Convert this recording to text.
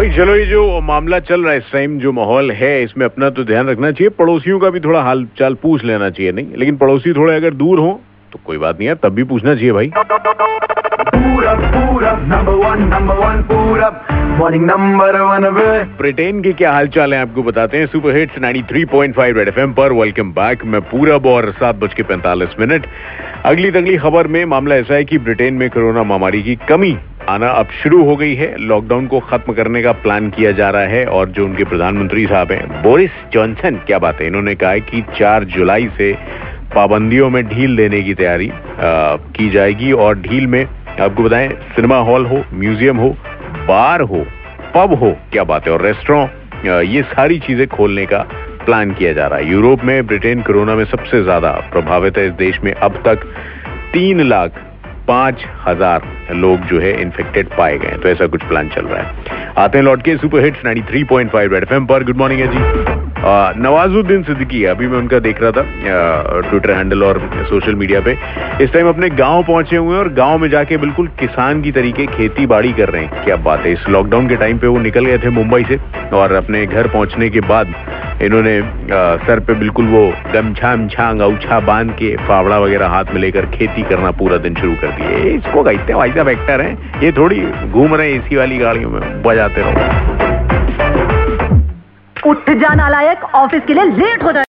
भाई चलो ये जो मामला चल रहा है इस टाइम जो माहौल है इसमें अपना तो ध्यान रखना चाहिए। पड़ोसियों का भी थोड़ा हाल चाल पूछ लेना चाहिए नहीं? लेकिन पड़ोसी थोड़े अगर दूर हो तो कोई बात नहीं है तब भी पूछना चाहिए भाई। ब्रिटेन के क्या हालचाल है आपको बताते हैं। सुपर हिट्स 93.5 रेड एफएम पर। वेलकम बैक मैं पूरब और सात बज के पैंतालीस मिनट अगली तगली खबर में मामला ऐसा है कि ब्रिटेन में कोरोना महामारी की कमी आना अब शुरू हो गई है। लॉकडाउन को खत्म करने का प्लान किया जा रहा है और जो उनके प्रधानमंत्री साहब हैं, बोरिस जॉनसन, क्या बात है? इन्होंने कहा है कि 4 जुलाई से पाबंदियों में ढील देने की तैयारी की जाएगी और ढील में, आपको बताएँ, सिनेमा हॉल हो, म्यूज़ियम हो, बार हो, पब हो, क्या बात है? और रेस्टोरेंट ये सारी चीज़ें खोलने का प्लान किया जा रहा है। यूरोप में ब्रिटेन कोरोना में सबसे ज़्यादा प्रभावित है। इस देश में अब तक तीन लाख पाँच हज़ार लोग जो है इन्फेक्टेड पाए गए तो ऐसा कुछ प्लान चल रहा है। आते हैं लौट के सुपर हिट्स 93.5 रेड एफएम पर। गुड मॉर्निंग है जी नवाजुद्दीन सिद्दीकी, अभी मैं उनका देख रहा था ट्विटर हैंडल और सोशल मीडिया पे। इस टाइम अपने गाँव पहुँचे हुए हैं और गाँव में जाके बिल्कुल किसान की तरीके खेती बाड़ी कर रहे हैं। क्या बात है, इस लॉकडाउन के टाइम पे वो निकल गए थे मुंबई से और अपने घर पहुँचने के बाद इन्होंने सर पे बिल्कुल वो गमछा छांग, औछा बाँध के फावड़ा वगैरह हाथ में लेकर खेती करना पूरा दिन शुरू कर दिए। इसको कहते हैं साहब है हैं, ये थोड़ी घूम रहे हैं एसी वाली गाड़ियों में, बजाते रहो। उठ जाना लायक, ऑफ़िस के लिए लेट हो जाए।